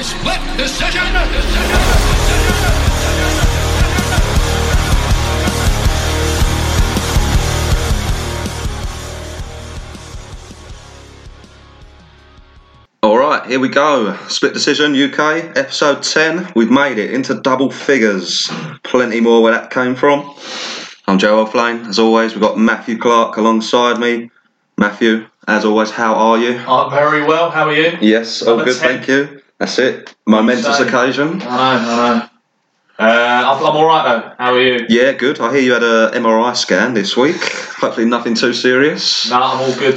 by split decision. All right, here we go. Split Decision UK, episode 10. We've made it into double figures. Plenty more where that came from. I'm Joe Offlane. As always, we've got Matthew Clark alongside me. Matthew, as always, how are you? I'm very well. How are you? Yes, all Number good, 10. thank you. That's it. Momentous occasion. I know. I know. Uh, I'm, I'm all right though. How are you? Yeah, good. I hear you had a MRI scan this week. Hopefully, nothing too serious. No, I'm all good.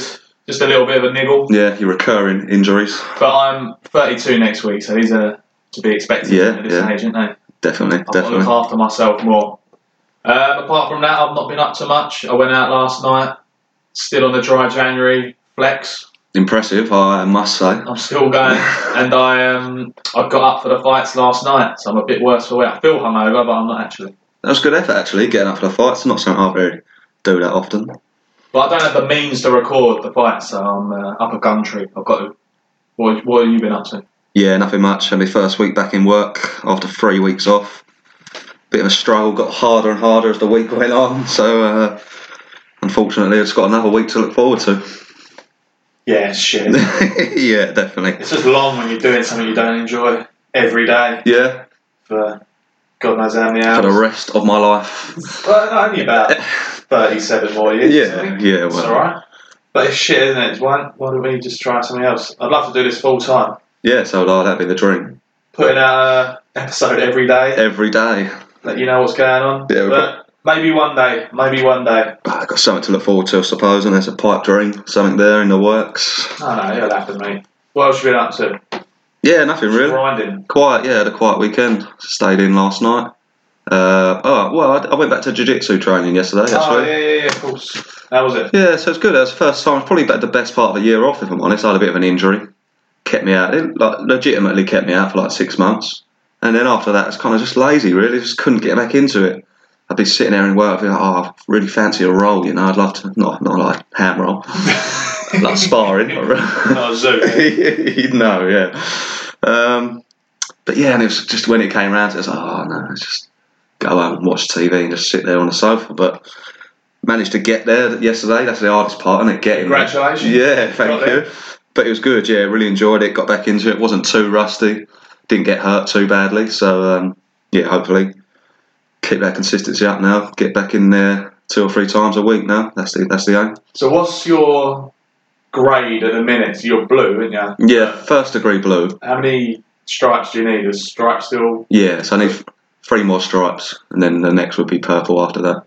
Just a little bit of a niggle, Yeah, your recurring injuries. but I'm 32 next week, so these are to be expected Yeah, at this yeah. age, aren't they? Definitely, I've got to look after myself more. Um, apart from that, I've not been up to much. I went out last night, still on the dry January flex. Impressive, I must say. I'm still going, and I um, I got up for the fights last night, so I'm a bit worse for wear. I feel hungover, but I'm not actually. That was good effort, actually, getting up for the fights. Not something I very do that often. But I don't have the means to record the fights, so I'm uh, up a gun tree. I've got to. What, what have you been up to? Yeah, nothing much. Had my first week back in work after three weeks off. Bit of a struggle, got harder and harder as the week went on. So, uh, unfortunately, it's got another week to look forward to. Yeah, shit. yeah, definitely. it's just long when you're doing something you don't enjoy every day Yeah, for God knows how many hours. for the rest of my life. Well, only about 37 more years. Yeah, yeah, It's well. alright. But it's shit, isn't it? Why, why don't we just try something else? I'd love to do this full time. Yeah, so like, that'd be the dream. Putting out an episode every day, Every day. let you know what's going on. Yeah, but maybe one day, maybe one day. I've got something to look forward to, I suppose, and there's a pipe dream, something there in the works. I know, it'll happen, mate. What else have you been up to? Yeah, nothing really. Grinding. Quiet, yeah, had a quiet weekend. Stayed in last night. Uh, oh, well, I, I went back to jiu-jitsu training yesterday, actually. Oh, yeah, yeah, yeah, of course. How was it? Yeah, so it's good. It was the first time. It's probably about the best part of a year off, if I'm honest. I had a bit of an injury, kept me out. It like legitimately kept me out for like six months, and then after that, it's kind of just lazy. Really, just couldn't get back into it. I'd be sitting there and work, thinking, oh, I really fancy a roll. You know, I'd love to not not like ham roll, like sparring. Not a zoo. no, yeah. Um, but yeah, and it was just when it came around, it was like, oh no, let's just go home and watch TV and just sit there on the sofa. But managed to get there yesterday. That's the hardest part, isn't it? Getting there. Congratulations. Yeah, thank Got you. there. But it was good. Yeah, really enjoyed it. Got back into it. wasn't too rusty. Didn't get hurt too badly. So um, yeah, hopefully keep that consistency up now. Get back in there two or three times a week now. That's the that's the aim. So, what's your grade at the minute? So you're blue, aren't you? Yeah, first degree blue. How many stripes do you need? Is stripe still? Yeah, so I need f- three more stripes, and then the next would be purple after that.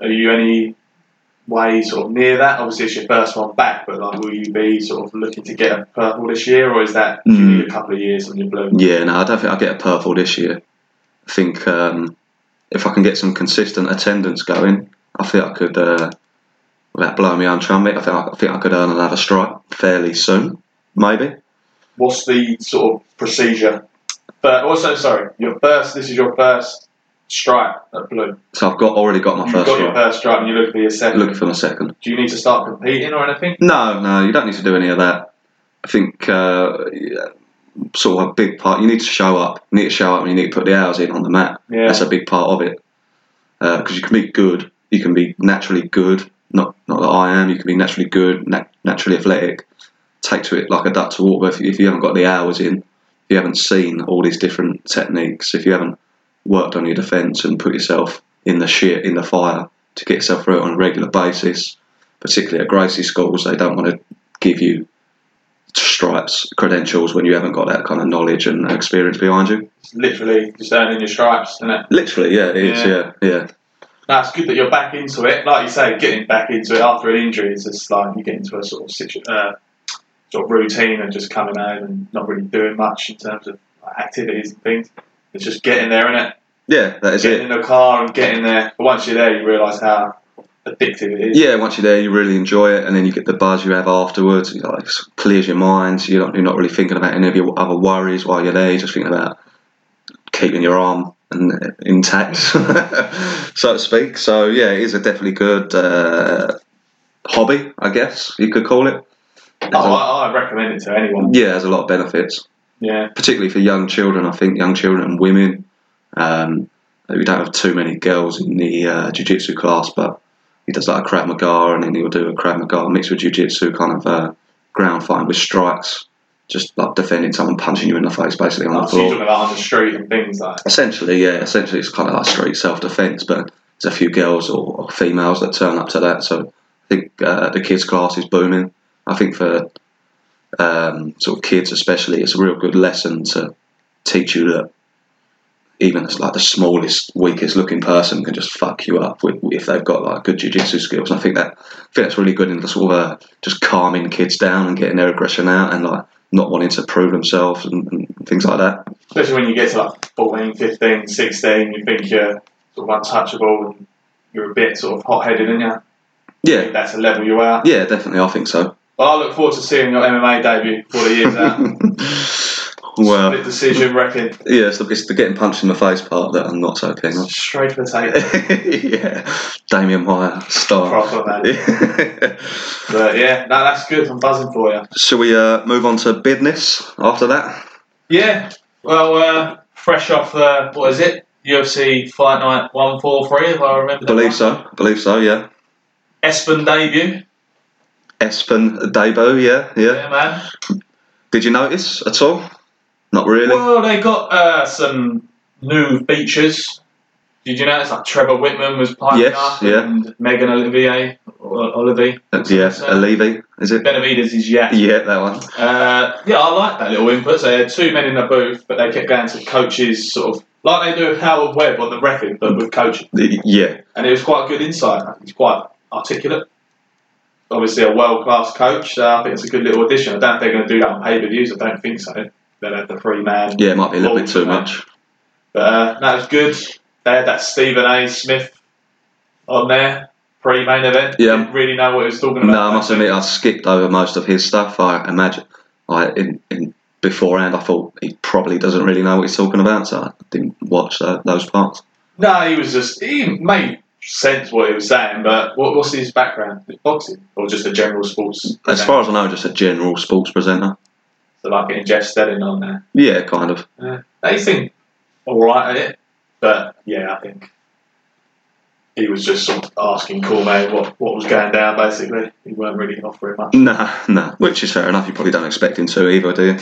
Are you any way sort of near that? Obviously, it's your first one back, but like, will you be sort of looking to get a purple this year, or is that do you Mm. need a couple of years on your blue? Yeah, no, I don't think I'll get a purple this year. I think um, if I can get some consistent attendance going, I think I could, uh, without blowing my own trumpet, I think I, I think I could earn another stripe fairly soon, maybe. What's the sort of procedure? But also, sorry, your first. This is your first stripe at blue. So I've got already got my You've first got your first stripe, and you're looking for your second. Looking for my second. Do you need to start competing or anything? No, no, you don't need to do any of that. I think uh, sort of a big part. You need to show up. You need to show up. and You need to put the hours in on the mat. Yeah. That's a big part of it. Uh, because you can be good. You can be naturally good. Not not that I am. You can be naturally good, nat- naturally athletic. Take to it like a duck to water. If, if you haven't got the hours in, if you haven't seen all these different techniques, if you haven't worked on your defence and put yourself in the shit, in the fire to get yourself through it on a regular basis, particularly at Gracie schools, they don't want to give you stripes, credentials when you haven't got that kind of knowledge and experience behind you. It's literally just earning your stripes, isn't it? Literally, yeah, it is, yeah, yeah. No, it's good that you're back into it. Like you say, getting back into it after an injury is just like you get into a sort of situ- uh, sort of routine and just coming home and not really doing much in terms of activities and things. It's just getting there, isn't it? Yeah, that is Getting it. in the car and getting there. But once you're there, you realise how addictive it is. Yeah, once you're there, you really enjoy it, and then you get the buzz you have afterwards. It like clears your mind. So you're not, you're not really thinking about any of your other worries while you're there. You're just thinking about keeping your arm and intact, so to speak. So yeah, it is a definitely good uh, hobby, I guess you could call it. Oh, I, I recommend it to anyone. Yeah, there's a lot of benefits. Yeah. particularly for young children. I think young children and women. Um, we don't have too many girls in the uh, jiu-jitsu class, but he does like a Krav Maga, and then he'll do a Krav Maga mixed with jiu-jitsu kind of uh, ground fighting with strikes, just like defending someone punching you in the face, basically on Oh, the so you're floor. talking about on the street and things like that. Essentially, yeah, essentially it's kind of like street self-defense, but there's a few girls or, or females that turn up to that. So I think uh, the kids class is booming. I think for um, sort of kids especially, it's a real good lesson to teach you that even like the smallest, weakest looking person can just fuck you up with, if they've got like good jiu-jitsu skills. And I think that I think that's really good in the sort of uh, just calming kids down and getting their aggression out and like not wanting to prove themselves and, and things like that. Especially when you get to like 14, 15, 16, you think you're sort of untouchable and you're a bit sort of hot headed, aren't you? Yeah, think that's a level you are. yeah, definitely. I think so. But I look forward to seeing your MMA debut before the year's out. well, Split decision record. yeah, it's the, it's the getting punched in the face part that I'm not so keen on. Straight potato. yeah, Demian Maia star. Proper man. But yeah, no, that's good. I'm buzzing for you. Shall we uh, move on to business after that? Yeah. Well, uh, fresh off the what is it? UFC Fight Night One Four Three, if I remember. Believe so. I believe so. Yeah. ESPN debut. ESPN Debo. Yeah, yeah. Yeah, man. Did you notice at all? Not really. Well, they got uh, some new features. Did you notice like Trevor Wittman was piping Yes, up yeah. and Megan Olivier, or Olivier. Uh, yeah, Levy. Is it? Benavides is yeah. Yeah, that one. Uh, yeah, I like that little input. So they had two men in the booth, but they kept going to coaches, sort of like they do with Howard Webb on the record, but with coaching. Yeah, And it was quite good insight. He's quite articulate. Obviously, a world class coach. So I think it's a good little addition. I don't think they're going to do that on pay per views. I don't think so. They'll have the three man. yeah. It might be a little bit too much. But uh, that was good. They had that Stephen A. Smith on there pre main event. Yeah. Didn't really know what he was talking about. No, I must admit, I skipped over most of his stuff. I imagine, I in, in beforehand, I thought he probably doesn't really know what he's talking about, so I didn't watch tho- those parts. No, he was just he made sense what he was saying, but what, what's his background? Boxing or just a general sports? As far as I know, just a general sports presenter. So like getting Jeff Stelling on there. Yeah, kind of. They seem all right at it, but yeah, I think he was just sort of asking Cormier what, what was going down. Basically, he weren't really offering much. Nah, nah. Which is fair enough. You probably don't expect him to either, do you?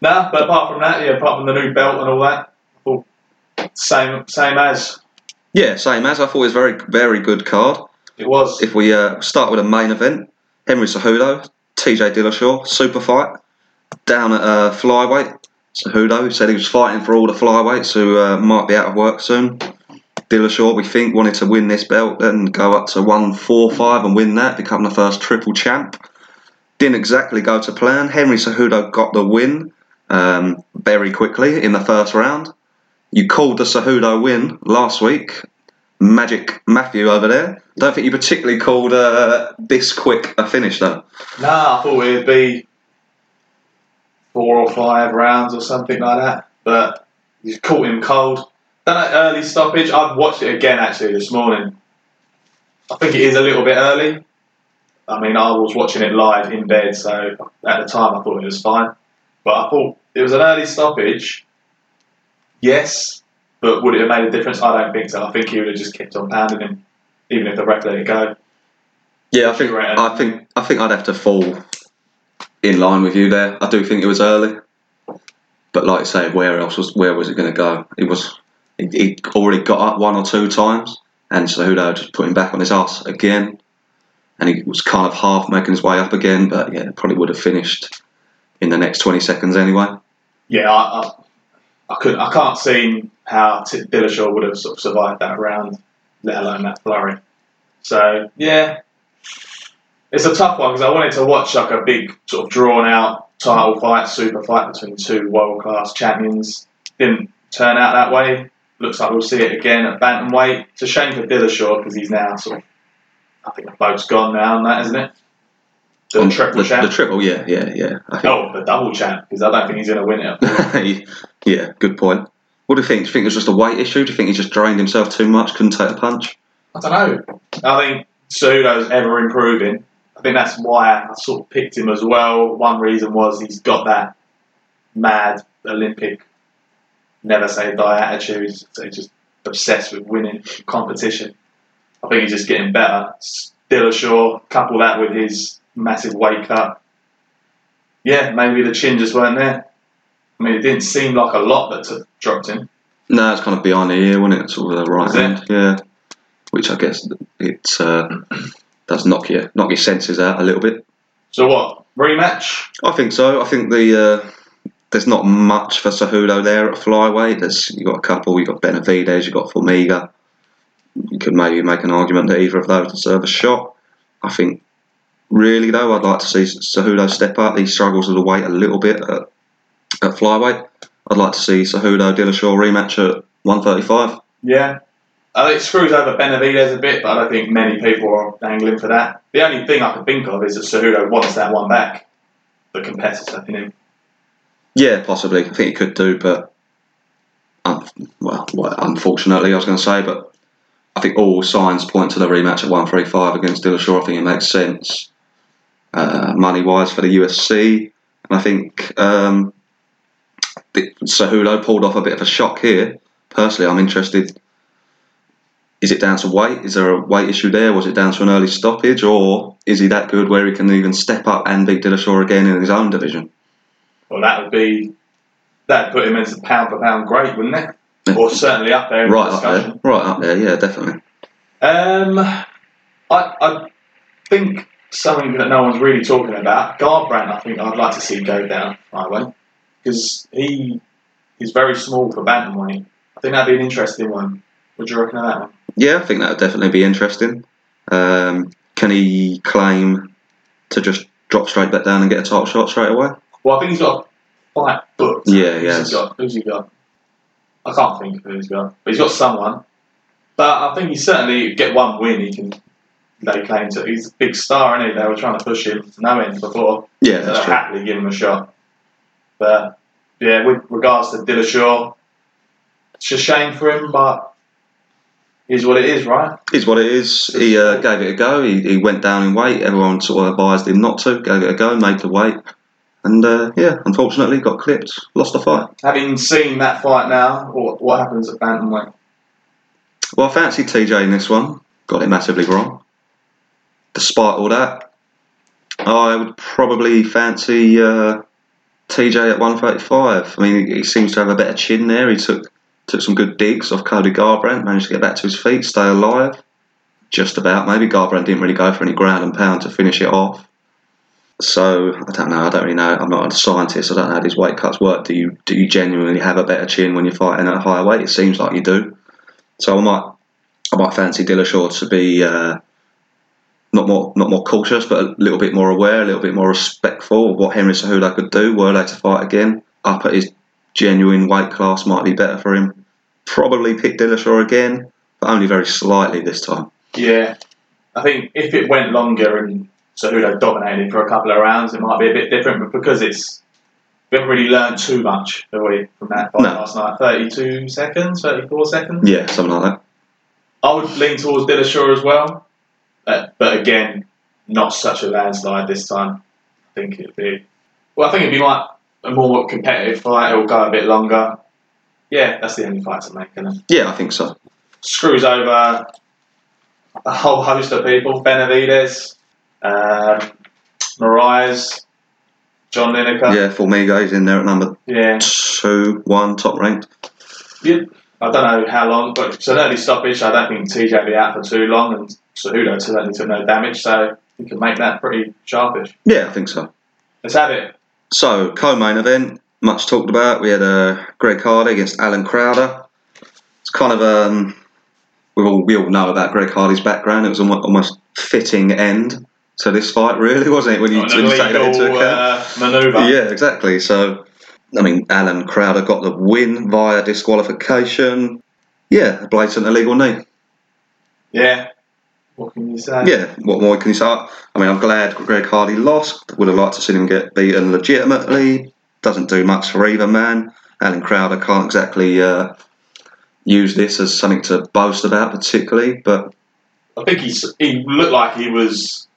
No, but apart from that, yeah, apart from the new belt and all that, I thought same same as Yeah, same as. I thought it was a very, very good card. it was. If we uh, start with a main event, Henry Cejudo, TJ Dillashaw, super fight, down at uh, flyweight. Cejudo said he was fighting for all the flyweights who uh, might be out of work soon. Dillashaw, we think, wanted to win this belt and go up to 145 and win that, become the first triple champ. Didn't exactly go to plan. Henry Cejudo got the win um, very quickly in the first round. You called the Cejudo win last week. Magic Matthew over there. Don't think you particularly called uh, this quick a finish though. No, I thought it'd be four or five rounds or something like that, but he's caught him cold. Then that early stoppage, I've watched it again actually this morning. I think it is a little bit early. I mean, I was watching it live in bed, so at the time I thought it was fine. But I thought it was an early stoppage. Yes, but would it have made a difference? I don't think so. I think he would have just kept on pounding him, even if the ref let it go. Yeah, I think I think I think I'd have to fall in line with you there. I do think it was early, but like I say, where else was where was it going to go? It was he already got up one or two times, and Cejudo just put him back on his ass again, and he was kind of half making his way up again, but yeah, probably would have finished in the next twenty seconds anyway. yeah, I, I, I could I can't see how Dillashaw would have sort of survived that round, let alone that flurry. So yeah, it's a tough one because I wanted to watch like a big sort of drawn out title fight, super fight between two world class champions. Didn't turn out that way. Looks like we'll see it again at bantamweight. It's a shame for Dillashaw because he's now sort of I think the boat's gone now and that isn't it? The On triple the, champ. the triple, yeah, yeah, yeah. I think oh, the double champ because I don't think he's going to win it. yeah, good point. What do you think? Do you think it was just a weight issue? Do you think he just drained himself too much, couldn't take a punch? I don't know. I think Cejudo's ever improving. I think that's why I sort of picked him as well. One reason was he's got that mad Olympic, never say die attitude. He's he's just obsessed with winning competition. I think he's just getting better. Still Dillashaw, couple that with his massive weight cut. Yeah, maybe the chin just weren't there. I mean, it didn't seem like a lot that took, dropped him. No, it's kind of behind the ear, wasn't it? Sort of the right hand. Yeah. Which I guess it's. uh, does knock your knock your senses out a little bit. So what? Rematch? I think so. I think the uh, there's not much for Cejudo there at flyweight. There's you got a couple. You have got Benavides. You have got Formiga. You could maybe make an argument that either of those deserve a shot. I think really though, I'd like to see Cejudo step up. He struggles with the weight a little bit at, at flyweight. I'd like to see Cejudo Dillashaw rematch at 135. Yeah. It screws over Benavides a bit, but I don't think many people are angling for that. The only thing I can think of is that Cejudo wants that one back. The competitor in him. Yeah, possibly. I think he could do, but um, well, well, unfortunately, I was going to say, but I think all signs point to the rematch at 135 against Dillashaw. I think it makes sense uh, money wise for the UFC, and I think um, pulled off a bit of a shock here. Personally, I'm interested. Is it down to weight? Is there a weight issue there? Was it down to an early stoppage, or is he that good where he can even step up and beat Dillashaw again in his own division? Well, that would be that'd put him as a pound for pound great, wouldn't it? Or certainly up there in Right the up there, right up there. Yeah, definitely. Um, I, I think something that no one's really talking about. Garbrandt, I think I'd like to see go down my way because he is very small for bantamweight. I think that'd be an interesting one. What do you reckon of that one? Yeah, I think that would definitely be interesting. Um, can he claim to just drop straight back down and get a title shot straight away? Well, I think he's got fight booked. Yeah, Who's yeah. he got? Who's he got? I can't think of who he's got, but he's got someone. But I think he certainly get one win. He can lay claim to. He's a big star, isn't he? They were trying to push him to no end before. Yeah, that's true. happily give him a shot. But yeah, with regards to Dillashaw, it's a shame for him, but is what it is, right? Is what it is. He uh, gave it a go. He, he went down in weight. Everyone sort of advised him not to. Gave it a go. Made the weight. And uh, yeah, unfortunately, got clipped. Lost the fight. Having seen that fight now, what, what happens at bantamweight? Well, I fancied TJ in this one. Got it massively wrong. Despite all that, I would probably fancy uh, TJ at 135. I mean, he seems to have a better chin there. He took took some good digs off Cody Garbrandt, managed to get back to his feet, stay alive. Just about. Maybe Garbrandt didn't really go for any ground and pound to finish it off. So I don't know. I don't really know. I'm not a scientist. I don't know how these weight cuts work. Do you do you genuinely have a better chin when you're fighting at a higher weight? It seems like you do. So I might I might fancy Dillashaw to be uh, not more not more cautious, but a little bit more aware, a little bit more respectful of what Henry Cejudo could do were they to fight again. Up at his genuine weight class might be better for him. Probably pick Dillashaw again, but only very slightly this time. Yeah, I think if it went longer and Cejudo dominated for a couple of rounds, it might be a bit different. But because it's we haven't really learned too much, have we, from that fight No. last night? Thirty-two seconds, thirty-four seconds. Yeah, something like that. I would lean towards Dillashaw as well, uh, but again, not such a landslide this time. I think it'd be well. I think it'd be like a more competitive fight. It'll go a bit longer. Yeah, that's the only fight to make. And Yeah, I think so. screws over a whole host of people. Benavides, um, Moraes, John Lineker. Yeah, Formiga is in there at number Yeah. two, one, top ranked. Yeah. I don't know how long, but it's an early stoppage. I don't think TJ will be out for too long, and Cejudo certainly took no damage, so you can make that pretty sharpish. Yeah, I think so. Let's have it. So, co-main event, much talked about. We had uh, Greg Hardy against Allen Crowder. It's kind of um, we all we all know about Greg Hardy's background. It was almost, almost fitting end to this fight, really, wasn't it? When you, when you take that into account. uh, manoeuvre. Yeah, exactly. So, I mean, Allen Crowder got the win via disqualification. Yeah, blatant illegal knee. Yeah. What can you say? Yeah, what more can you say? I mean, I'm glad Greg Hardy lost. Would have liked to see him get beaten legitimately. Doesn't do much for either man. Allen Crowder can't exactly uh, use this as something to boast about, particularly. But I think he's, he looked like he was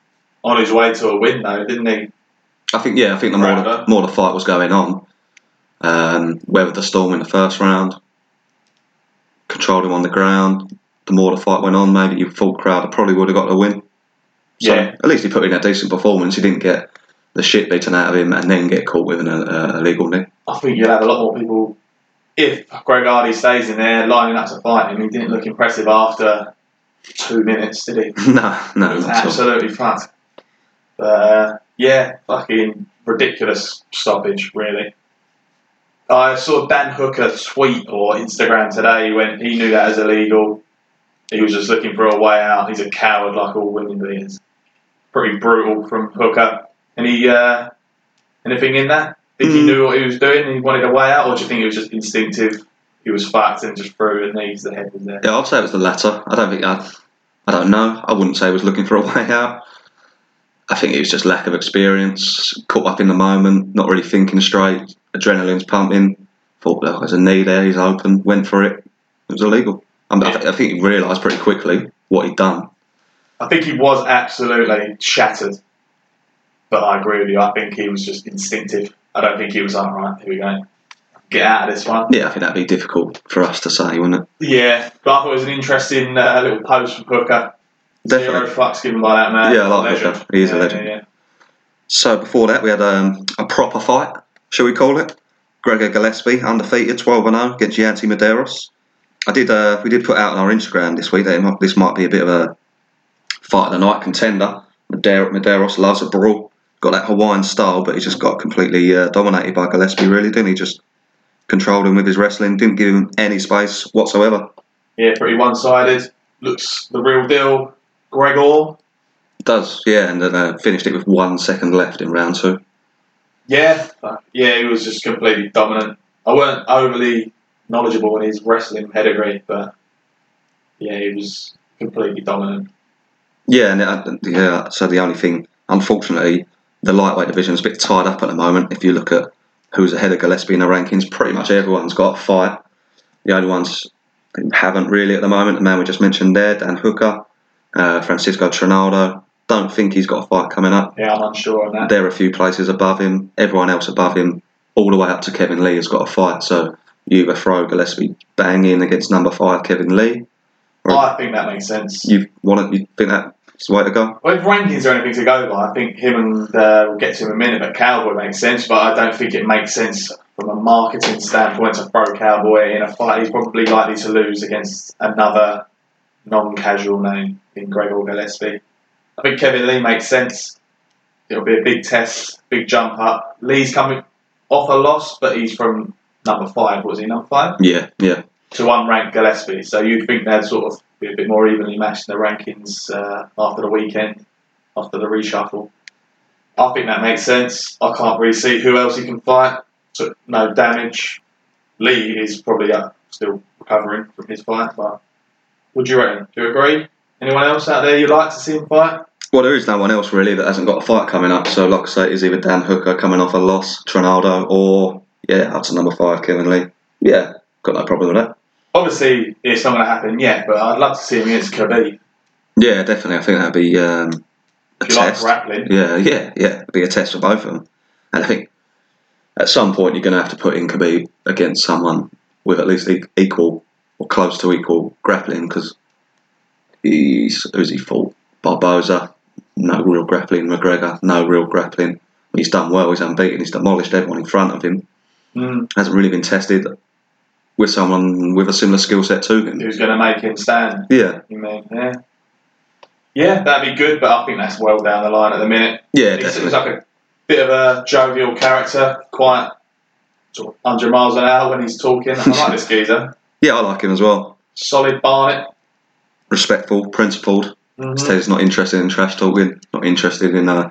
on his way to a win, though, didn't he? I think, yeah, I think the more the, more the fight was going on, Um, weathered the storm in the first round, controlled him on the ground. The more the fight went on, maybe you full crowd probably would have got the win. So Yeah. at least he put in a decent performance. He didn't get the shit beaten out of him and then get caught with an uh, illegal knee. I think you'll have a lot more people if Greg Hardy stays in there lining up to fight him. He didn't look impressive after two minutes, did he? no, no, He not at all. absolutely fucked. But uh, yeah, fucking ridiculous stoppage, really. I saw Dan Hooker tweet or Instagram today when he knew that as illegal. He was just looking for a way out. He's a coward like all women beings. Pretty brutal from Hooker. Any uh, anything in that? Think he Mm. knew what he was doing and he wanted a way out, or do you think it was just instinctive? He was fucked and just threw and knees. The head was there. Yeah, I'd say it was the latter. I don't think I, I don't know. I wouldn't say he was looking for a way out. I think it was just lack of experience, caught up in the moment, not really thinking straight. Adrenaline's pumping. Thought oh, there's a knee there. He's open. Went for it. It was illegal. I, mean, I, th- I think he realised pretty quickly what he'd done. I think he was absolutely shattered. But I agree with you. I think he was just instinctive. I don't think he was like, right, here we go. Get out of this one. Yeah, I think that'd be difficult for us to say, wouldn't it? Yeah, but I thought it was an interesting uh, little post from Hooker. Definitely. Zero fucks given by that man. Yeah, I like Legend. Hooker. He is a legend. Yeah, yeah. So before that, we had um, a proper fight, shall we call it? Gregor Gillespie, undefeated, 12 and 0 against Yancy Medeiros. I did. Uh, we did put out on our Instagram this week that it might, this might be a bit of a fight of the night contender. Madeir- Medeiros loves a brawl, got that Hawaiian style, but he just got completely uh, dominated by Gillespie. Really, didn't he? Just controlled him with his wrestling, didn't give him any space whatsoever. Yeah, pretty one sided. Looks the real deal. Gregor. Does yeah, and then uh, finished it with one second left in round two. Yeah, yeah, he was just completely dominant. I weren't overly knowledgeable in his wrestling pedigree, but yeah, he was completely dominant. Yeah, and uh, yeah. So the only thing, unfortunately, the lightweight division is a bit tied up at the moment. If you look at who's ahead of Gillespie in the rankings, pretty much everyone's got a fight. The only ones who haven't really at the moment, the man we just mentioned there, Dan Hooker, uh, Francisco Trinaldo. Don't think he's got a fight coming up. Yeah, I'm unsure on that. There are a few places above him. Everyone else above him, all the way up to Kevin Lee, has got a fight. So you either throw Gillespie bang in against number five Kevin Lee. I think that makes sense. You want to, you think that's the way to go? Well, if rankings are anything to go by, I think him and uh, we'll get to him in a minute, but Cowboy makes sense. But I don't think it makes sense from a marketing standpoint to throw Cowboy in a fight. He's probably likely to lose against another non-casual name in Gregor Gillespie. I think Kevin Lee makes sense. It'll be a big test, big jump up. Lee's coming off a loss, but he's from number five. Was he number five? Yeah, yeah. to unranked Gillespie. So you'd think they'd sort of be a bit more evenly matched in the rankings uh, after the weekend, after the reshuffle. I think that makes sense. I can't really see who else he can fight. So no damage. Lee is probably still recovering from his fight, but would you reckon? Do you agree? Anyone else out there you'd like to see him fight? Well, there is no one else really that hasn't got a fight coming up. So, like I say, it's either Dan Hooker coming off a loss, Trinaldo, or yeah, up to number five, Kevin Lee. Yeah, got no problem with that. Obviously, it's not going to happen yet, but I'd love to see him against Khabib. Yeah, definitely. I think that'd be um, a If you like test. grappling, yeah, yeah, yeah. It'd be a test for both of them. And I think at some point you're going to have to put in Khabib against someone with at least equal or close to equal grappling because he's who's he fought? Barboza, no real grappling. McGregor, no real grappling. He's done well. He's unbeaten. He's demolished everyone in front of him. Mm, Hasn't really been tested with someone with a similar skill set to him. who's going to make him stand? Yeah, You mean, yeah. Yeah, that'd be good, but I think that's well down the line at the minute. yeah, He's, definitely. like a bit of a jovial character, quite sort of 100 miles an hour when he's talking. I like this geezer. Yeah, I like him as well. Solid Barnet. Respectful, principled. Mhm. Says he's not interested in trash talking, not interested in uh,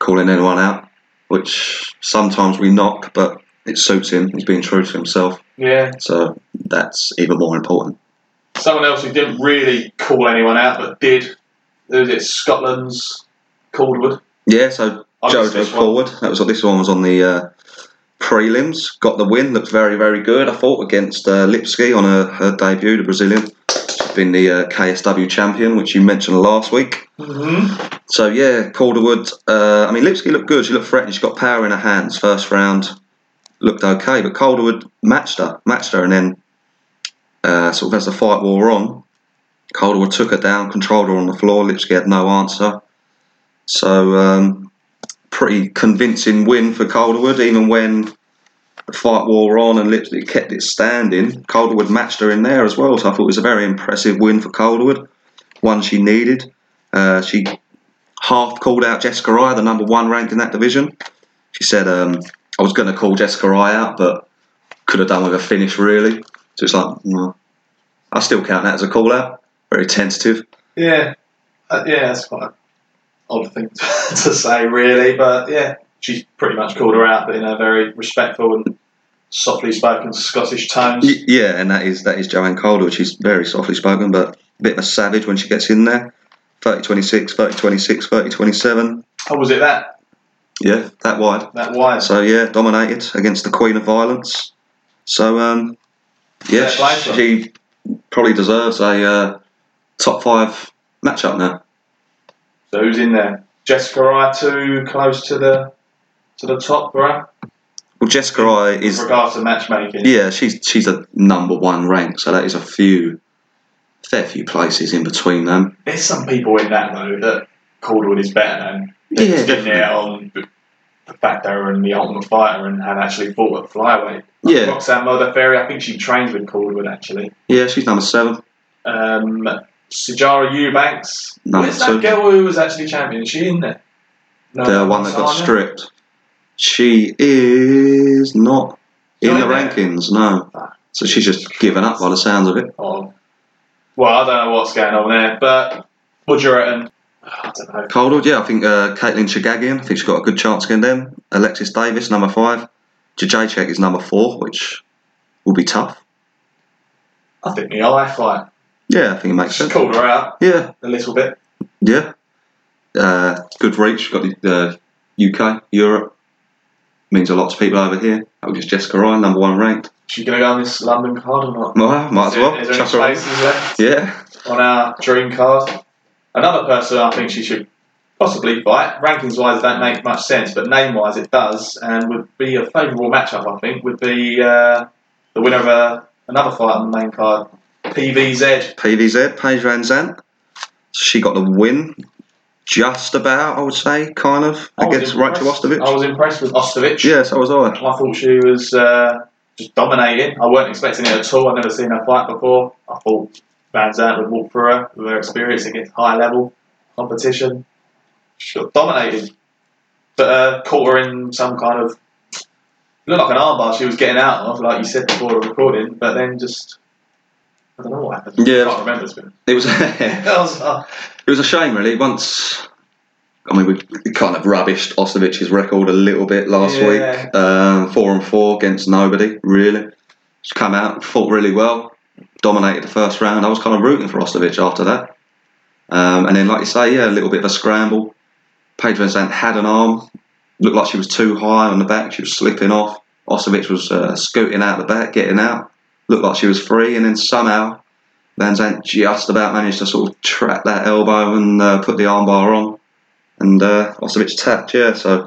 calling anyone out, which sometimes we knock, but it suits him. He's being true to himself, Yeah. so that's even more important. Someone else who didn't really call anyone out, but did. Was it Scotland's Calderwood? Yeah, so I Joe one. forward. That was this one was on the uh, prelims. Got the win. Looked very very good. I thought against uh, Lipski on her, her debut, the Brazilian. She's been the uh, KSW champion, which you mentioned last week. Mm-hmm. So yeah, Calderwood. Uh, I mean, Lipski looked good. She looked threatening. She got power in her hands. First round, looked okay, but Calderwood matched her, matched her, and then uh, sort of as the fight wore on, Calderwood took her down, controlled her on the floor, literally had no answer. So um, pretty convincing win for Calderwood, even when the fight wore on and literally kept it standing. Calderwood matched her in there as well, so I thought it was a very impressive win for Calderwood, one she needed. Uh, she half called out Jessica Eye, the number one ranked in that division. She said, um, I was going to call Jessica Eye out, but could have done with a finish, really. So it's like, well, I still count that as a call out. Very tentative. Yeah, uh, yeah, that's quite an odd thing to, to say, really. But yeah, she's pretty much called her out, but in a very respectful and softly spoken Scottish tones. Y- yeah, and that is that is Joanne Calderwood. She's very softly spoken, but a bit of a savage when she gets in there. 30 26, 30 26, 30 27. Oh, was it that Yeah, that wide. that wide? So yeah, dominated against the Queen of Violence. So um, yeah, play she probably deserves a uh, top five matchup now. So who's in there? Jessica Eye too close to the to the top, right? Well, Jessica With is regards to matchmaking. yeah, she's she's a number one rank, so that is a few, fair few places in between them. There's some people in that though that Calderwood is better than. Yeah, just getting there on the fact they were in the Ultimate Fighter and had actually fought at flyweight. Yeah, Roxanne Modafferi, I think she trains with Calderwood actually. yeah, she's number seven. Um, Sijara Eubanks. Number Where's that girl who was actually champion? Is she in there? No, The one that got stripped. She is not in the rankings, no. Ah. So she's just given up by the sounds of it. Oh. Well, I don't know what's going on there, but what do you reckon? I don't know. Calderwood, yeah, I think uh, Katlyn Chookagian, I think she's got a good chance against them. Alexis Davis, number five. Jacek is number four, which will be tough. I think the eye fight. Yeah, I think it makes sense. called her out Yeah, a little bit. yeah. Uh, good reach. Got the uh, UK, Europe. Means a lot to people over here. That was just Jessica Ryan, number one ranked. She gonna go on this London card or not? Well, might as Is there- well. Is there any Chuck her spaces left Yeah, on our dream card? Another person I think she should possibly fight. Rankings wise, it don't make much sense, but name wise, it does, and would be a favourable matchup. I think would be uh, the winner of a, another fight on the main card, PVZ. PVZ, Paige VanZant. She got the win, just about, I would say, kind of, I against Rachel Ostovich. I was impressed with Ostovich. Yeah, so was I. I thought she was uh, just dominating. I weren't expecting it at all. I've never seen her fight before. I thought VanZant would walk through her with her experience against high level competition. She got dominated. But uh, caught her in some kind of. looked like an armbar she was getting out of, like you said before the recording, but then just. I don't know what happened. Yeah. I can't remember. It's been, It was, it was, uh, was a shame, really. Once, I mean, we kind of rubbished Ostovich's record a little bit last Yeah. week. Um, four and four against nobody, really. She's come out, fought really well, dominated the first round. I was kind of rooting for Ostovich after that. Um, and then, like you say, yeah, a little bit of a scramble. Paige VanZant had an arm, looked like she was too high on the back, she was slipping off. Ostovich was uh, scooting out the back, getting out, looked like she was free, and then somehow VanZant just about managed to sort of trap that elbow and uh, put the armbar on. And uh, tapped, yeah, so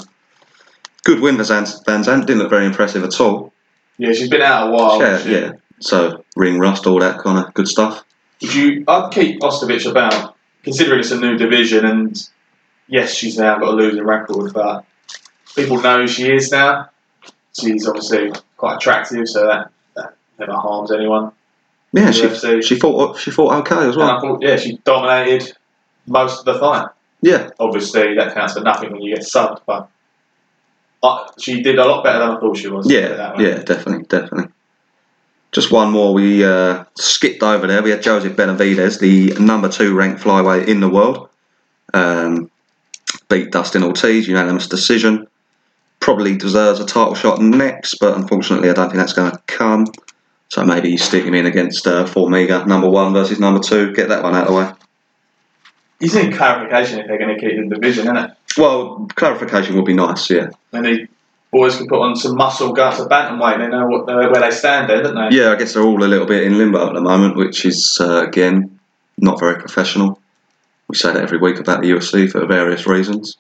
good win for VanZant. Didn't look very impressive at all. yeah, she's been out a while. yeah, yeah. So ring rust, all that kind of good stuff. Would you? I'd keep Ostovich about, considering it's a new division, and yes, she's now got a losing record, but people know who she is now. She's obviously quite attractive, so that, that never harms anyone. Yeah, she, UFC. she fought she fought okay as well. thought, yeah, she dominated most of the fight. Yeah, Obviously, that counts for nothing when you get subbed, but she did a lot better than I thought she was. yeah, yeah, definitely, definitely. Just one more. We uh, skipped over there. We had Joseph Benavides, the number two ranked flyweight in the world. Um, beat Dustin Ortiz, unanimous decision. Probably deserves a title shot next, but unfortunately, I don't think that's going to come. So maybe you stick him in against uh, Formiga, number one versus number two. Get that one out of the way. He's in clarification if they're going to keep the division, isn't it? Well, clarification would be nice, yeah. Then the boys can put on some muscle, go up to bantamweight. They know what where they stand there, don't they? Yeah, I guess they're all a little bit in limbo at the moment, which is, uh, again, not very professional. We say that every week about the UFC for various reasons.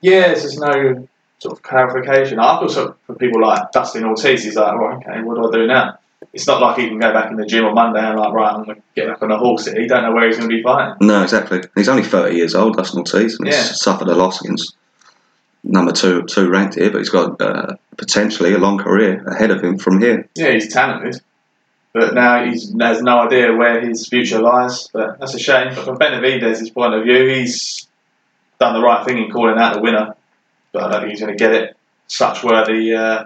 Yeah, there's no sort of clarification. I feel sort of for people like Dustin Ortiz, he's like, well, okay, what do I do now? It's not like he can go back in the gym on Monday and like, right, I'm going to get back on a horse. He don't know where he's going to be fighting. No, exactly. He's only 30 years old, Dustin Ortiz, and Yeah. he's suffered a loss against number two two ranked here, but he's got uh, potentially a long career ahead of him from here. Yeah, he's talented, but now he has no idea where his future lies. But that's a shame. But from Benavides' point of view, he's done the right thing in calling out the winner. But I don't think he's going to get it. Such were the uh,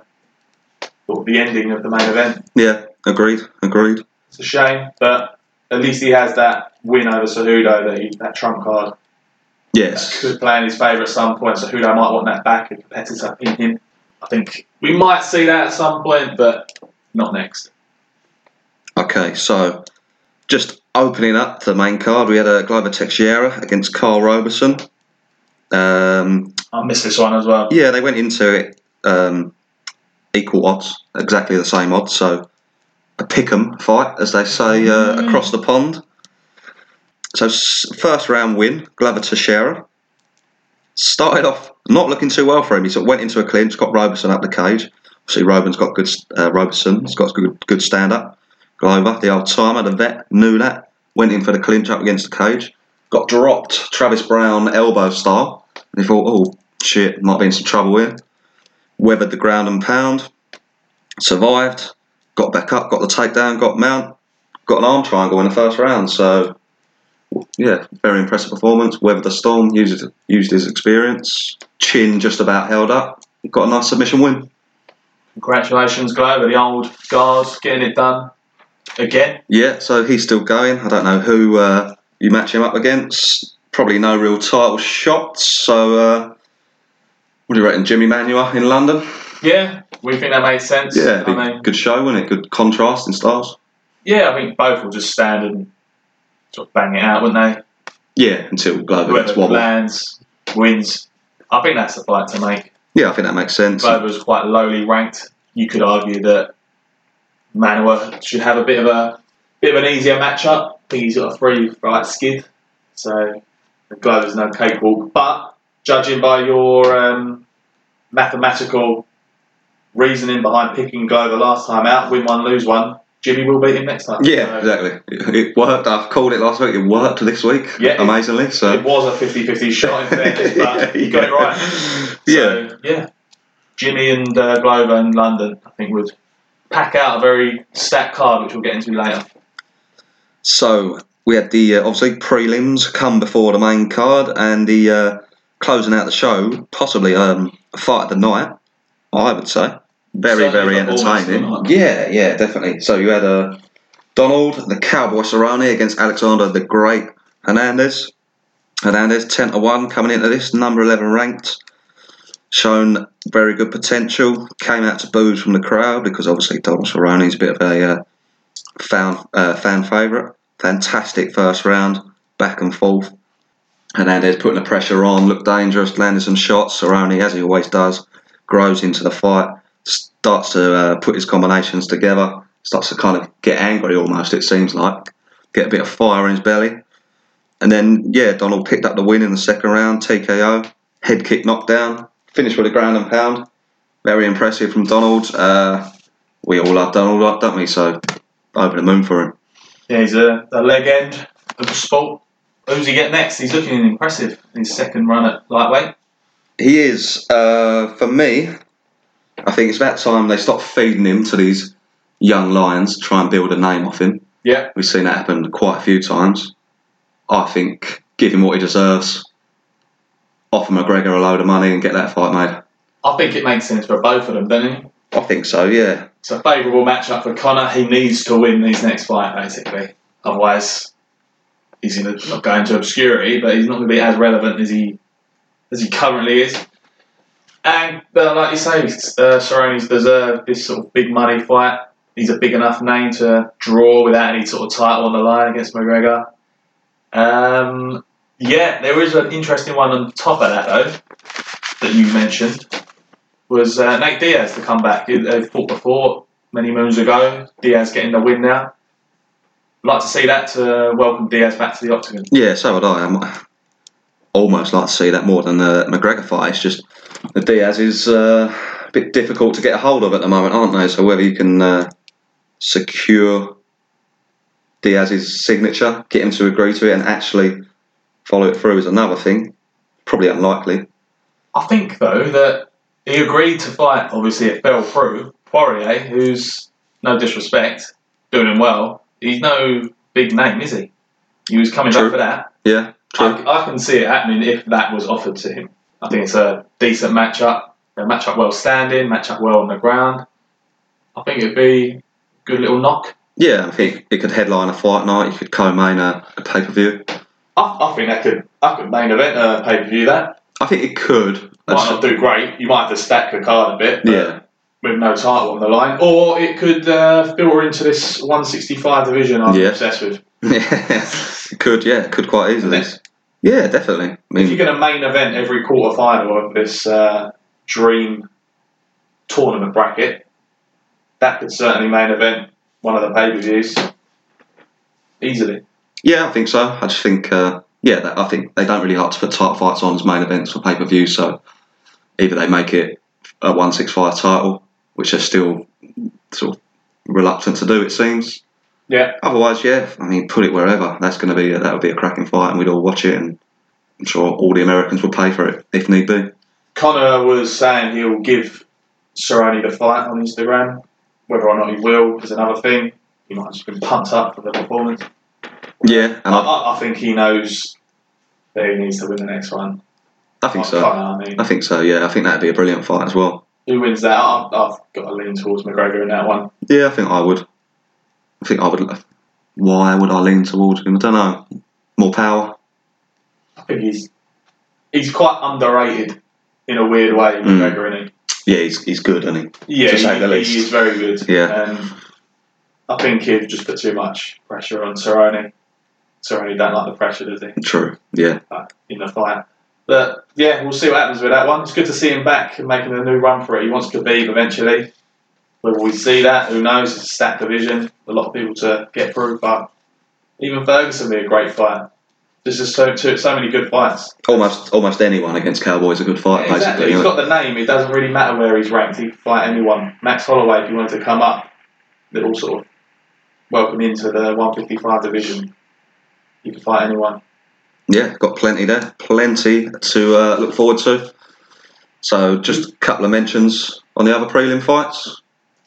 the ending of the main event. Yeah, agreed, agreed. It's a shame, but at least he has that win over Cejudo, that, he, that trump card. Yes. Could play in his favour at some point. Cejudo might want that back, a competitor in him. I think we might see that at some point, but not next. Okay, so just opening up the main card, we had a Glover Teixeira against Karl Roberson. Um, I missed this one as well. yeah, they went into it um, equal odds, exactly the same odds. So a pick'em fight, as they say uh, Mm. across the pond. So first round win, Glover Teixeira. Started off not looking too well for him. He sort of went into a clinch, got Roberson up the cage. Obviously, Robin's got good. Uh, Roberson, has got good, good stand up. Glover, the old timer, the vet, knew that. Went in for the clinch up against the cage. Got dropped, Travis Browne elbow style. And he thought, oh shit, might be in some trouble here. Weathered the ground and pound. Survived. Got back up, got the takedown, got mount, got an arm triangle in the first round. So, yeah, very impressive performance. Weathered the storm, used used his experience. Chin just about held up. Got a nice submission win. Congratulations, Glover, the old guard, getting it done again. Yeah, so he's still going. I don't know who uh, you match him up against. Probably no real title shots. So, uh, what do you reckon, Jimi Manuwa in London? Yeah, we think that made sense. Yeah, I mean, good show, wasn't it? Good contrast in styles. yeah, I think both will just stand and sort of bang it out, wouldn't they? Yeah, until Glover gets wobbled. lands wins. I think that's the fight to make. Yeah, I think that makes sense. Glover's quite lowly ranked. You could argue that Manuwa should have a bit of a bit of an easier matchup. I think he's got a free right skid, so Glover's no cakewalk. But judging by your um, mathematical reasoning behind picking Glover last time out, win one, lose one, Jimi will beat him next time. Yeah, So exactly. It, worked. I've called it last week. It worked this week. Yeah, amazingly. So It was a 50-50 shot in fairness, but you got it right. Yeah. So, yeah. Jimmy and uh, Glover in London, I think, would pack out a very stacked card, which we'll get into later. So we had the uh, obviously prelims come before the main card, and the uh, closing out the show, possibly um, a fight of the night. I would say very very the performance of the entertaining. Yeah, yeah, definitely. So you had uh, Donald, the Cowboy Cerrone against Alexander the Great Hernandez. Hernandez ten to one coming into this, number eleven ranked. Shown very good potential. Came out to boos from the crowd because obviously Donald Cerrone is a bit of a uh, fan uh, fan favourite. Fantastic first round, back and forth. Hernandez putting the pressure on, looked dangerous, landed some shots. Cerrone, as he always does, grows into the fight, starts to uh, put his combinations together, starts to kind of get angry almost, it seems like, get a bit of fire in his belly. And then, yeah, Donald picked up the win in the second round, TKO, head kick knockdown, finished with a ground and pound. Very impressive from Donald. Uh, we all love Donald, don't we? So, over the moon for him. Yeah, he's a, a leg end of the sport. Who's he get next? He's looking impressive in his second run at lightweight. He is, uh, for me, I think it's about time they stop feeding him to these young lions, try and build a name off him. Yeah. We've seen that happen quite a few times. I think give him what he deserves, offer McGregor a load of money and get that fight made. I think it makes sense for both of them, doesn't it? I think so, yeah. It's a favourable matchup for Conor. He needs to win these next fight, basically. Otherwise, he's gonna, not going to obscurity, but he's not going to be as relevant as he as he currently is. And uh, like you say, uh, Cerrone's deserved this sort of big money fight. He's a big enough name to draw without any sort of title on the line against McGregor. Um, yeah, there is an interesting one on top of that though that you mentioned was uh, Nate Diaz to come back. He- They fought before many moons ago. Diaz getting the win now. Like to see that to welcome Diaz back to the octagon. Yeah, so would I. I'm almost like to see that more than the McGregor fight. It's just The Diaz is uh, a bit difficult to get a hold of at the moment, aren't they? So whether you can uh, secure Diaz's signature, get him to agree to it, and actually follow it through is another thing. Probably unlikely. I think though that he agreed to fight. Obviously, it fell through. Poirier, who's no disrespect, doing him well. He's no big name, is he? He was coming True. back for that. Yeah, true. I, I can see it happening if that was offered to him. I think it's a decent matchup. They match up well standing, match up well on the ground. I think it'd be a good little knock. Yeah, I think it could headline a fight night. You could co-main a, a pay per view. I, I think that could I could main event a pay per view that. I think it could. Might That's- not do great. You might have to stack the card a bit. but yeah, With no title on the line, or it could uh, filter into this 165 division I'm Yeah. obsessed with. yeah, it could. Yeah, it could quite easily. Yeah, definitely. I If you're going to main event every quarter final of this uh, dream tournament bracket, that could certainly main event one of the pay per views easily. yeah, I think so. I just think, uh, yeah, that, I think they don't really like to put title fights on as main events for pay per view. So either they make it a one six five title, which they're still sort of reluctant to do, it seems. Yeah. Otherwise, yeah, I mean, put it wherever. That's going to be that would be a cracking fight, and we'd all watch it, and I'm sure all the Americans would pay for it if need be. Conor was saying he'll give Cerrone the fight on Instagram. Whether or not he will is another thing. He might have just been pumped up for the performance. Yeah, and I, I, I, think he knows that he needs to win the next one. I think so. Conor, I mean, I think so. Yeah, I think that'd be a brilliant fight as well. who wins that? I, I've got to lean towards McGregor in that one. Yeah, I think I would. I think I would. Why would I lean towards him? I don't know. More power. I think he's he's quite underrated in a weird way, Mm. McGregor, isn't he? Yeah, he's he's good, isn't he? Yeah, he, he is very good. Yeah. And I think he'd just put too much pressure on Cerrone. Cerrone don't like the pressure, does he? he? True. Yeah. uh, in the fight. But yeah, we'll see what happens with that one. It's good to see him back and making a new run for it. He wants Khabib eventually. Whether we see that, who knows? It's a stacked division. A lot of people to get through, but even Ferguson would be a great fight. There's just so, so, so many good fights. Almost almost anyone against Cowboys a good fight, Yeah, exactly. basically. He's got the name. It doesn't really matter where he's ranked. He can fight anyone. Max Holloway, if he wanted to come up, little sort of welcome into the 155 division. He can fight anyone. Yeah, got plenty there. Plenty to uh, look forward to. So just a couple of mentions on the other prelim fights.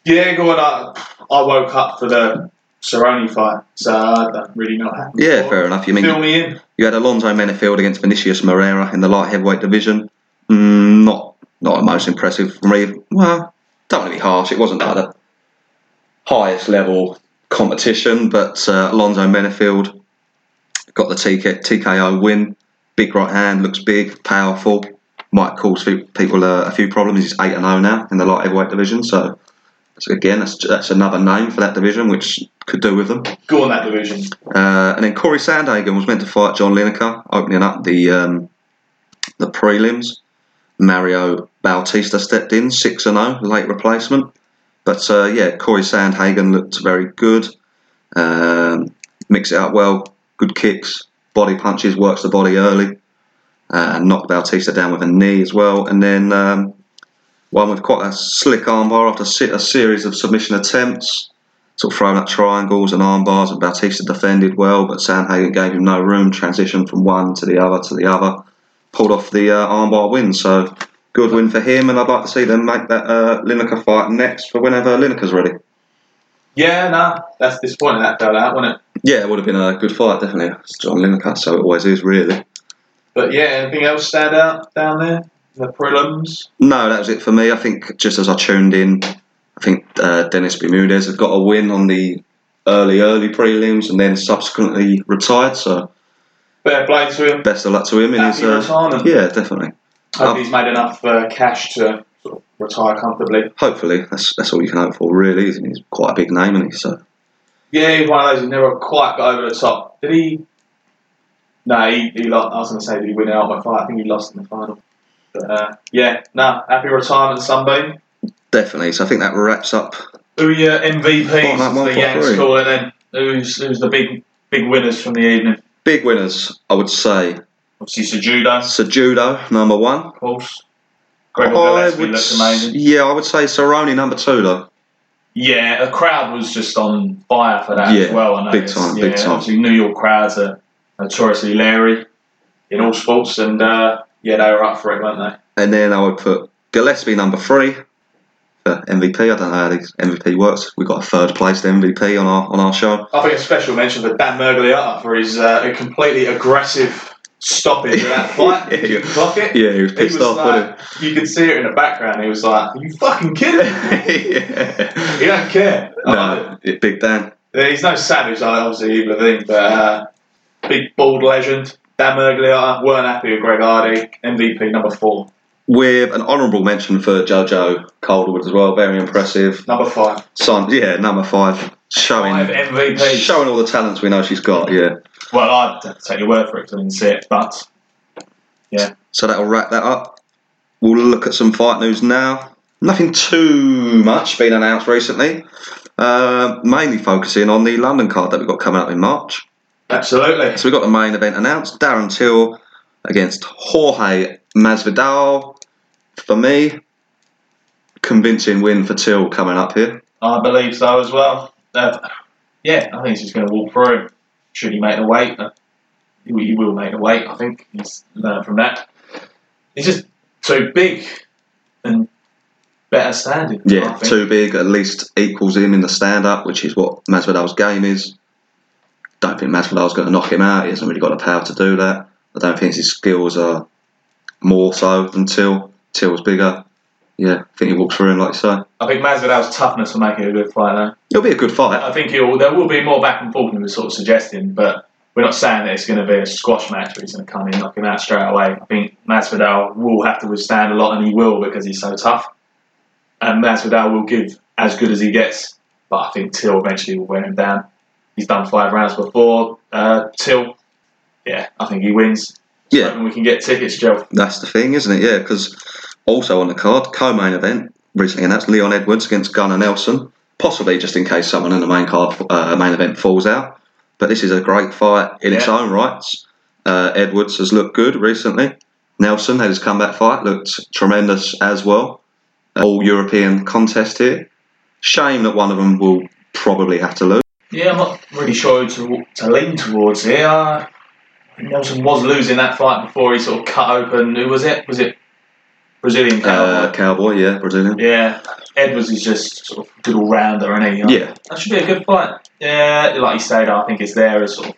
Yeah, go on. I, I woke up for the Cerrone fight, so I don't really know what happened. Yeah, before. fair enough. You mean Fill me in. You had Alonzo Menifield against Vinicius Moreira in the light heavyweight division. Mm, not not the most impressive for me. Well, don't want to be harsh. It wasn't like the highest level competition, but uh, Alonzo Menifield got the TK, TKO win. Big right hand, looks big, powerful. Might cause people uh, a few problems. He's eight and zero now in the light heavyweight division. So, so again, that's, that's another name for that division, which could do with them. Go on that division. Uh, and then Corey Sandhagen was meant to fight John Lineker, opening up the um, the prelims. Mario Bautista stepped in, six and zero, late replacement. But uh, yeah, Corey Sandhagen looked very good. Um, mix it up well, good kicks, body punches, works the body early, uh, and knocked Bautista down with a knee as well. And then um, one with quite a slick armbar after a series of submission attempts sort of throwing up triangles and armbars, and Bautista defended well, but Sandhagen gave him no room, transitioned from one to the other to the other, pulled off the uh, armbar win. So good win for him, and I'd like to see them make that uh, Lineker fight next for whenever Lineker's ready. Yeah, no, that's disappointing that fell out, wasn't it? Yeah, it would have been a good fight, definitely. It's John Lineker, so it always is, really. But yeah, anything else stand out down there? The prelims? No, that was it for me. I think just as I tuned in, I think uh, Dennis Bermudez had got a win on the early, early prelims and then subsequently retired, so Fair play to him. best of luck to him in his. Uh, retirement. yeah, definitely. Hope he's made enough uh, cash to sort of retire comfortably. hopefully that's that's all you can hope for really isn't he? he's quite a big name isn't he so Yeah, he's one of those who never quite got over the top. Did he? No, he, he lost. I was going to say, did he win out by fight? I think he lost in the final. But uh, yeah, no, happy retirement, Sunbeam. definitely so I think that wraps up Who are your MVPs? Oh, the Yanks call it then. Who's who's the big big winners from the evening? big winners I would say Obviously, Sejudo, Sejudo number one of course. Gregor I would, amazing. yeah, I would say Cerrone number two though. Yeah, the crowd was just on fire for that Yeah, as well. I big time, yeah, big time. Obviously, New York crowds are notoriously leery in all sports, and uh, yeah, they were up for it, weren't they? And then I would put Gillespie number three for MVP. I don't know how the MVP works. We got a third place MVP on our on our show. I think a special mention for Dan Miragliotta for his uh, completely aggressive stoppage of that fight. You clock it? Yeah, he was He pissed was off, like, you could see it in the background. He was like, "Are you fucking kidding me? he? yeah. He don't care." No, Big Dan. He's no savage, like, obviously, but uh, big bald legend. Dan Miragliotta weren't happy with Greg Hardy. MVP number four, With an honourable mention for Jojo Calderwood as well. Very impressive. number five, Son, yeah, number five. Showing five MVPs. showing all the talents we know she's got, yeah. Well, I'd take your word for it because I didn't see it, but yeah. So that'll wrap that up. We'll look at some fight news now. Nothing too much been announced recently. Uh, mainly focusing on the London card that we've got coming up in March. Absolutely. So we've got the main event announced. Darren Till against Jorge Masvidal. For me, convincing win for Till coming up here. I believe so as well. Uh, yeah, I think he's just going to walk through. Should he make the weight? Uh, he, will- make the weight. I think he's learned from that. He's just too big and better standing. Yeah, too big, at least equals him in the stand up, which is what Masvidal's game is. Don't think Masvidal's going to knock him out. He hasn't really got the power to do that. I don't think his skills are more so than Till. Till's bigger. Yeah, I think he walks through him like so. I think Masvidal's toughness will make it a good fight, though. It'll be a good fight. I think he'll, there will be more back and forth than we're sort of suggesting, but we're not saying that it's going to be a squash match where he's going to come in and knock him out straight away. I think Masvidal will have to withstand a lot, and he will because he's so tough. And Masvidal will give as good as he gets, but I think Till eventually will wear him down. He's done five rounds before. Uh, Till, yeah, I think he wins. Yeah. and we can get tickets, Joe. That's the thing, isn't it? Yeah, because also on the card, co-main event recently announced Leon Edwards against Gunnar Nelson, possibly just in case someone in the main card uh, main event falls out. But this is a great fight in its own rights. Uh, Edwards has looked good recently. Nelson had his comeback fight, looked tremendous as well. All European contest here. Shame that one of them will probably have to lose. Yeah, I'm not really sure to, to lean towards here. Uh, Nelson was losing that fight before he sort of cut open. Who was it? Was it Brazilian Uh, cowboy? Cowboy, yeah, Brazilian. yeah, Edwards is just sort of good all rounder, isn't he? Yeah, that should be a good fight. Yeah, like you say, though, I think it's there as sort of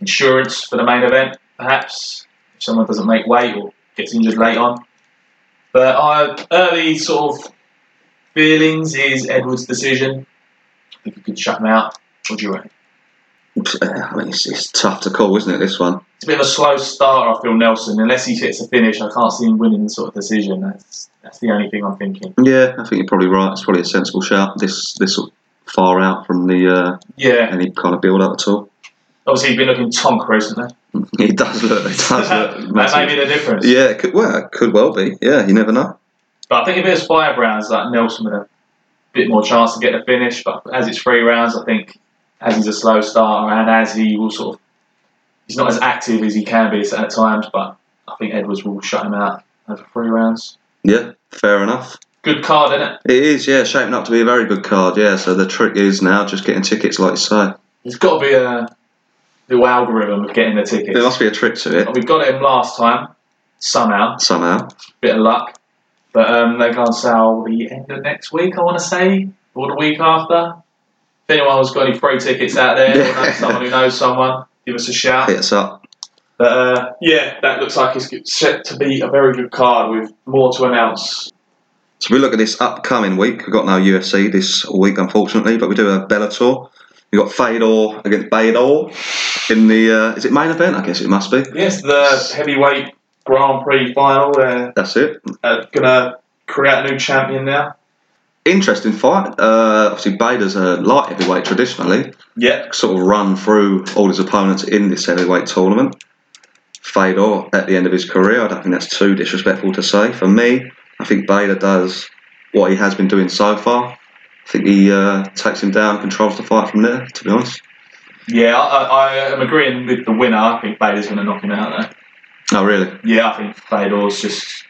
insurance for the main event, perhaps if someone doesn't make weight or gets injured late on. But I early sort of feelings is Edwards' decision. I think he could shut him out. What do you reckon? I mean, it's, it's tough to call, isn't it, this one? It's a bit of a slow start, I feel, Nelson. Unless he hits a finish, I can't see him winning the sort of decision. That's, that's the only thing I'm thinking. Yeah, I think you're probably right. It's probably a sensible shout. This this sort of far out from the uh, Yeah, any kind of build up at all. obviously, he's been looking tonk recently. It does look. It does look that may be the difference. Yeah, it could, well, it could well be. Yeah, you never know. But I think if it was five rounds, like Nelson would have a bit more chance to get the finish. But as it's three rounds, I think as he's a slow starter and as he will sort of, he's not as active as he can be at times. But I think Edwards will shut him out over three rounds. Yeah, fair enough. Good card, isn't it? It is, yeah, shaping up to be a very good card. Yeah, so the trick is now just getting tickets, like you say. There's got to be a new algorithm of getting the tickets. There must be a trick to it We got him last time somehow, somehow. bit of luck. But um, they can't sell the end of next week, I want to say, or the week after. If anyone's got any free tickets out there, or knows someone who knows someone, give us a shout. Hit us up. But uh, yeah, that looks like it's set to be a very good card with more to announce. So we look at this upcoming week. We've got no UFC this week, unfortunately, but we do have Bellator. We've got Fedor against Bader in the, uh, is it main event? I guess it must be. Yes, the heavyweight Grand Prix final. They're That's it. uh, going to create a new champion now. Interesting fight. Uh, obviously, Bader's a light heavyweight traditionally. Yeah, Sort of run through all his opponents in this heavyweight tournament. Fedor at the end of his career. I don't think that's too disrespectful to say. For me, I think Bader does what he has been doing so far. I think he uh, takes him down, controls the fight from there. To be honest. yeah, I, I am agreeing with the winner. I think Bader's going to knock him out there. Oh, really? Yeah, I think Fedor's just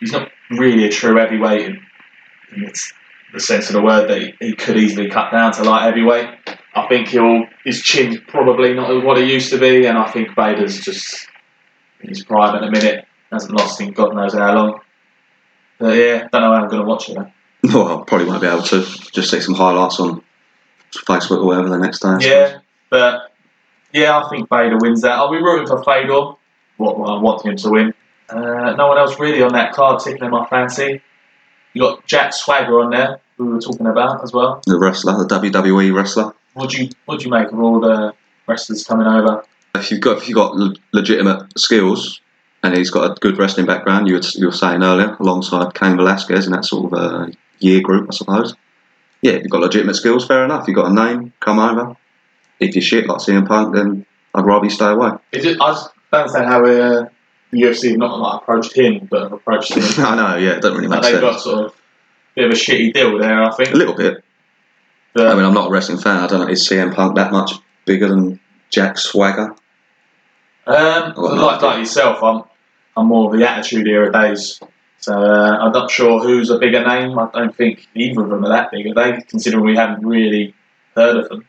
he's not really a true heavyweight in, it's the sense of the word that he, he could easily cut down to light heavyweight. I think he'll his chin's probably not what it used to be, and I think Bader's just in his prime at the minute. Hasn't lost in God knows how long. But yeah, don't know how I'm going to watch it. Though. Well, I probably won't be able to. Just see some highlights on Facebook or whatever the next day. Yeah, but yeah, I think Bader wins that. I'll be rooting for Fedor. What I want him to win. Uh, no one else really on that card tickling my fancy. You got Jack Swagger on there, who we were talking about as well. The wrestler, the WWE wrestler. What do you what do you make of all the wrestlers coming over? If you've got if you've got legitimate skills and he's got a good wrestling background, you were, you were saying earlier, alongside Cain Velasquez in that sort of uh, year group, I suppose. Yeah, if you've got legitimate skills, fair enough. You've got a name, come over. If you're shit like CM Punk, then I'd rather you stay away. It just, I just don't understand how uh, the UFC have not like approached him, but have approached him. I know, yeah, it doesn't really make they've sense. got sort of a bit of a shitty deal there, I think. A little bit. But, I mean, I'm not a wrestling fan. I don't know. Is CM Punk that much bigger than Jack Swagger? Um, like, like yourself, I'm I'm more of the attitude era days. So uh, I'm not sure who's a bigger name. I don't think either of them are that big, are they? Considering we haven't really heard of them,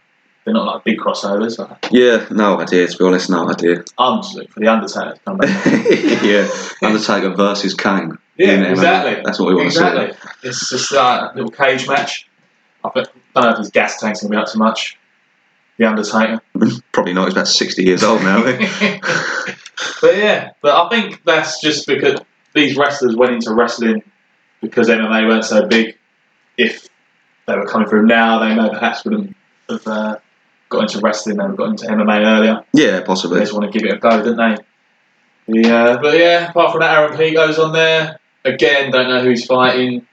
they're not like big crossovers. Are they? Yeah, no idea. To be honest, no idea. I'm just looking for the Undertaker to come back. yeah, Undertaker versus Kane. Yeah, In MMA. exactly. That's what we want exactly. to see. It's just like a little cage match. I don't know if his gas tank's going to be up to much. The Undertaker. Probably not. He's about 60 years old now. but yeah, but I think that's just because these wrestlers went into wrestling because MMA weren't so big. If they were coming through now, they may perhaps wouldn't have uh, got into wrestling. Have got into MMA earlier. yeah, possibly. They just want to give it a go, didn't they? Yeah, but yeah, apart from that, Aaron Pico's on there. Again, don't know who's fighting.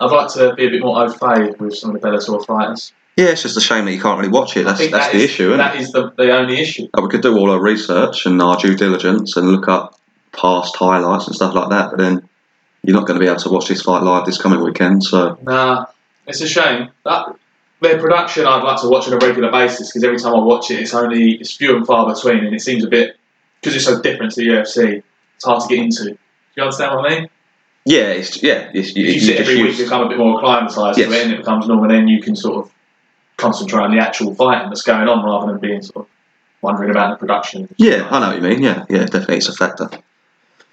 I'd like to be a bit more au fait with some of the Bellator fighters. Yeah, it's just a shame that you can't really watch it. That's, that's that the is- issue, isn't That it? is the, the only issue. Like, we could do all our research and our due diligence and look up past highlights and stuff like that, but then you're not going to be able to watch this fight live this coming weekend. So, Nah, it's a shame. That, their production, I'd like to watch on a regular basis because every time I watch it, it's only it's few and far between, and it seems a bit because it's so different to the UFC. It's hard to get into. Do you understand what I mean? yeah, it's, yeah, it's, you, If you you sit just every week, you become a bit more acclimatised Yes. to it, and it becomes normal. And then you can sort of concentrate on the actual fighting that's going on rather than being sort of wondering about the production. Yeah, I know what you mean. Yeah, yeah, definitely, it's a factor.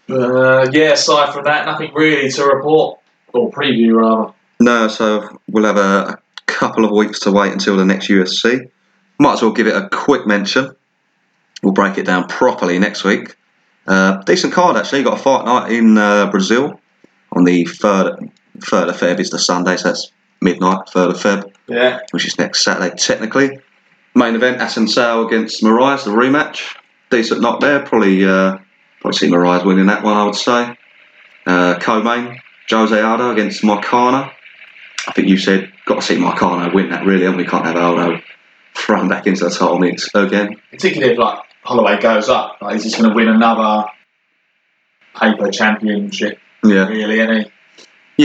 Uh, yeah. Aside from that, nothing really to report or preview rather. No, so we'll have a couple of weeks to wait until the next UFC. Might as well give it a quick mention. We'll break it down properly next week. Uh, decent card actually. Got a fight night in uh, Brazil on the third third of Feb is the Sunday, so that's midnight third of Feb, Yeah. which is next Saturday technically. Main event: Assuncao against Moraes, the rematch. Decent knock there. Probably uh, probably see Moraes winning that one. I would say. Uh, co-main: Jose Aldo against Moicano. I think you said got to see Moicano win that really, and we can't have Aldo thrown back into the title mix again. particularly if like Holloway goes up, like he's just going to win another paper championship, Yeah, really, he?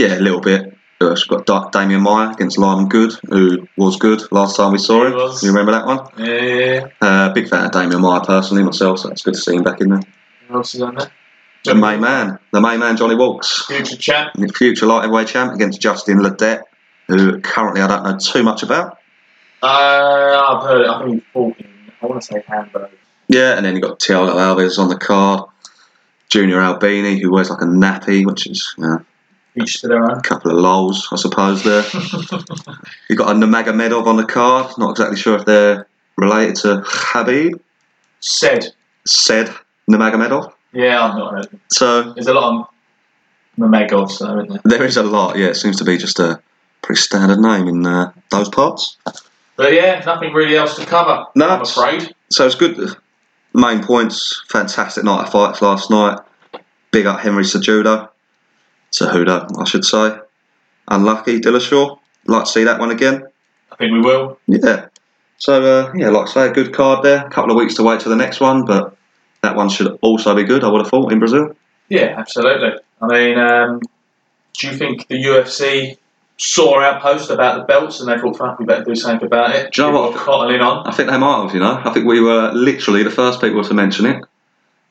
yeah, a little bit. Uh, We've got Da- Demian Maia against Lyman Good, who was good last time we saw him. You remember that one? Yeah. Uh, big fan of Demian Maia personally myself, so it's good to see him back in there. Who else is on there? The main man, the main man, Johnny Walker, Future champ. future light heavyweight champ against Justin Ledet, who currently I don't know too much about. Uh, I've heard it. I think he fought in, I want to say Hamburg. Yeah, and then you've got Thiago Alves on the card, Junior Albini, who wears like a nappy, which is you know, Each to their own. a couple of lols, I suppose. There, you've got a Nurmagomedov on the card. Not exactly sure if they're related to Khabib. Said. Said Nurmagomedov. Yeah, I've not heard. So There's a lot of Mamegovs, though, isn't there? there is a lot. Yeah, it seems to be just a pretty standard name in uh, those parts. But yeah, nothing really else to cover. No, I'm afraid. So it's good. Main points. Fantastic night of fights last night. Big up Henry Sejudo. Cejudo, I should say. Unlucky Dillashaw. Like to see that one again. I think we will. Yeah. So uh, yeah, like I say, a good card there. A couple of weeks to wait to the next one, but that one should also be good. I would have thought in Brazil. Yeah, absolutely. I mean, um, do you think the UFC saw our post about the belts and they thought, fuck, we better do something about it? Do you know what? People are Cottling on. I think they might have. You know, I think we were literally the first people to mention it,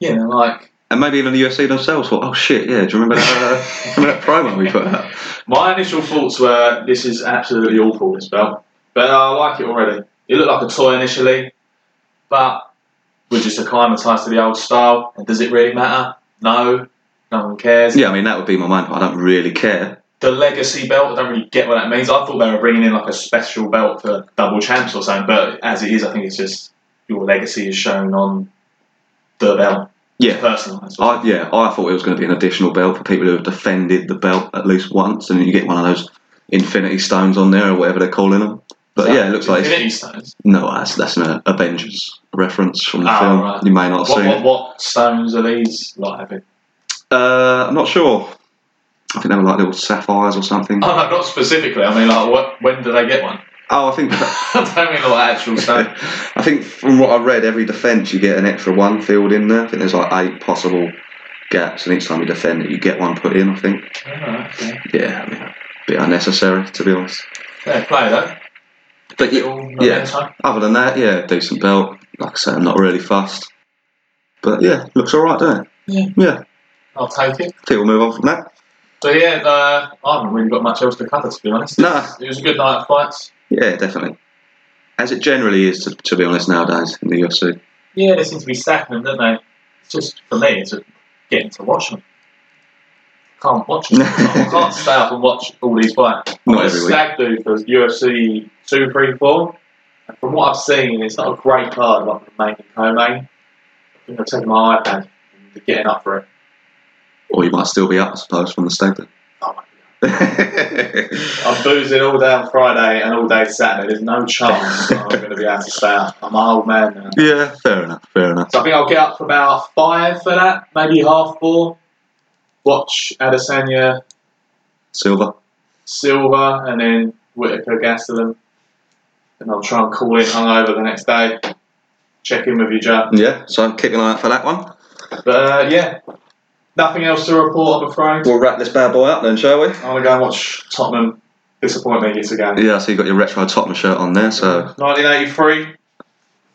Yeah, like, and maybe even the UFC themselves thought, "Oh shit, yeah, do you remember that? Uh, remember that promo we put out?" My initial thoughts were this is absolutely awful, this belt. But I like it already. It looked like a toy initially, but we're just acclimatised to the old style. And does it really matter? No. No one cares. Yeah, I mean that would be my mind. I don't really care. The legacy belt, I don't really get what that means. I thought they were bringing in like a special belt for double champs or something, but as it is, I think it's just your legacy is shown on the belt. Yeah. Personalised. I, yeah, I thought it was going to be an additional belt for people who have defended the belt at least once, and you get one of those Infinity Stones on there or whatever they're calling them. But yeah, it looks like Infinity Stones. no, that's that's an Avengers reference from the Oh, film. right. You may not What, seen what, what stones are these like? Uh, I'm not sure. I think they were like little sapphires or something. Oh no, not specifically. I mean, like, what? When did they get one? Oh, I think I don't mean like actual stone. I think from what I read, every defence you get an extra one filled in there. I think there's like eight possible gaps, and each time you defend it, you get one put in. I think. Oh, okay. Yeah, I mean, a bit unnecessary to be honest. Fair play though. But yeah, Little yeah. Other than that, yeah, decent belt. Like I said, I'm not really fussed. But yeah, looks alright, doesn't it? Yeah. Yeah. I'll take it. think we'll move on from that. So yeah, uh, I haven't really got much else to cover to be honest. Nah. It was a good night of fights. Yeah, definitely. As it generally is, to, to be honest, nowadays in the UFC. Yeah, they seem to be stacking them, don't they? It's just for me, it's getting to watch them. Can't watch them. I can't stay up and watch all these fights. Not every week. stag do for UFC two, three, four. And from what I've seen, it's not a great card like the main and co-main. I think I've taken my iPad and getting up for it. Or you might still be up, I suppose, from the stag do. Oh I'm boozing all day on Friday and all day Saturday. There's no chance I'm going to be able to stay up. I'm an old man now. yeah, fair enough, fair enough. So I think I'll get up for about five for that, maybe half four. Watch Adesanya, Silver. Silva, and then Whitaker, Gastelum. And I'll try and call in hungover the next day. Check in with you, Joe. Yeah, so keep an eye out for that one. But uh, yeah, nothing else to report, I'm afraid. We'll wrap this bad boy up then, shall we? I'm going to go and watch Tottenham disappoint me yet again. Yeah, so you got your retro Tottenham shirt on there, so 1983,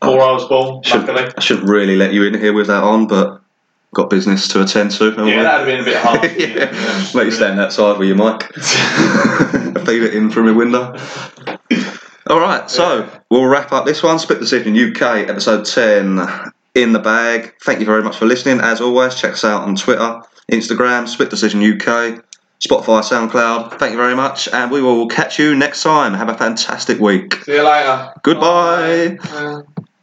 before I was born, Should- luckily. I shouldn't really let you in here with that on, but got business to attend to. haven't we? Yeah, that would have been a bit hard. yeah. Let you stand outside with your mic. Feed it in from the window. All right, so we'll wrap up this one. Split Decision UK, episode 10 in the bag. Thank you very much for listening. As always, check us out on Twitter, Instagram, Split Decision UK, Spotify, SoundCloud. Thank you very much, and we will catch you next time. Have a fantastic week. See you later. Goodbye. Bye.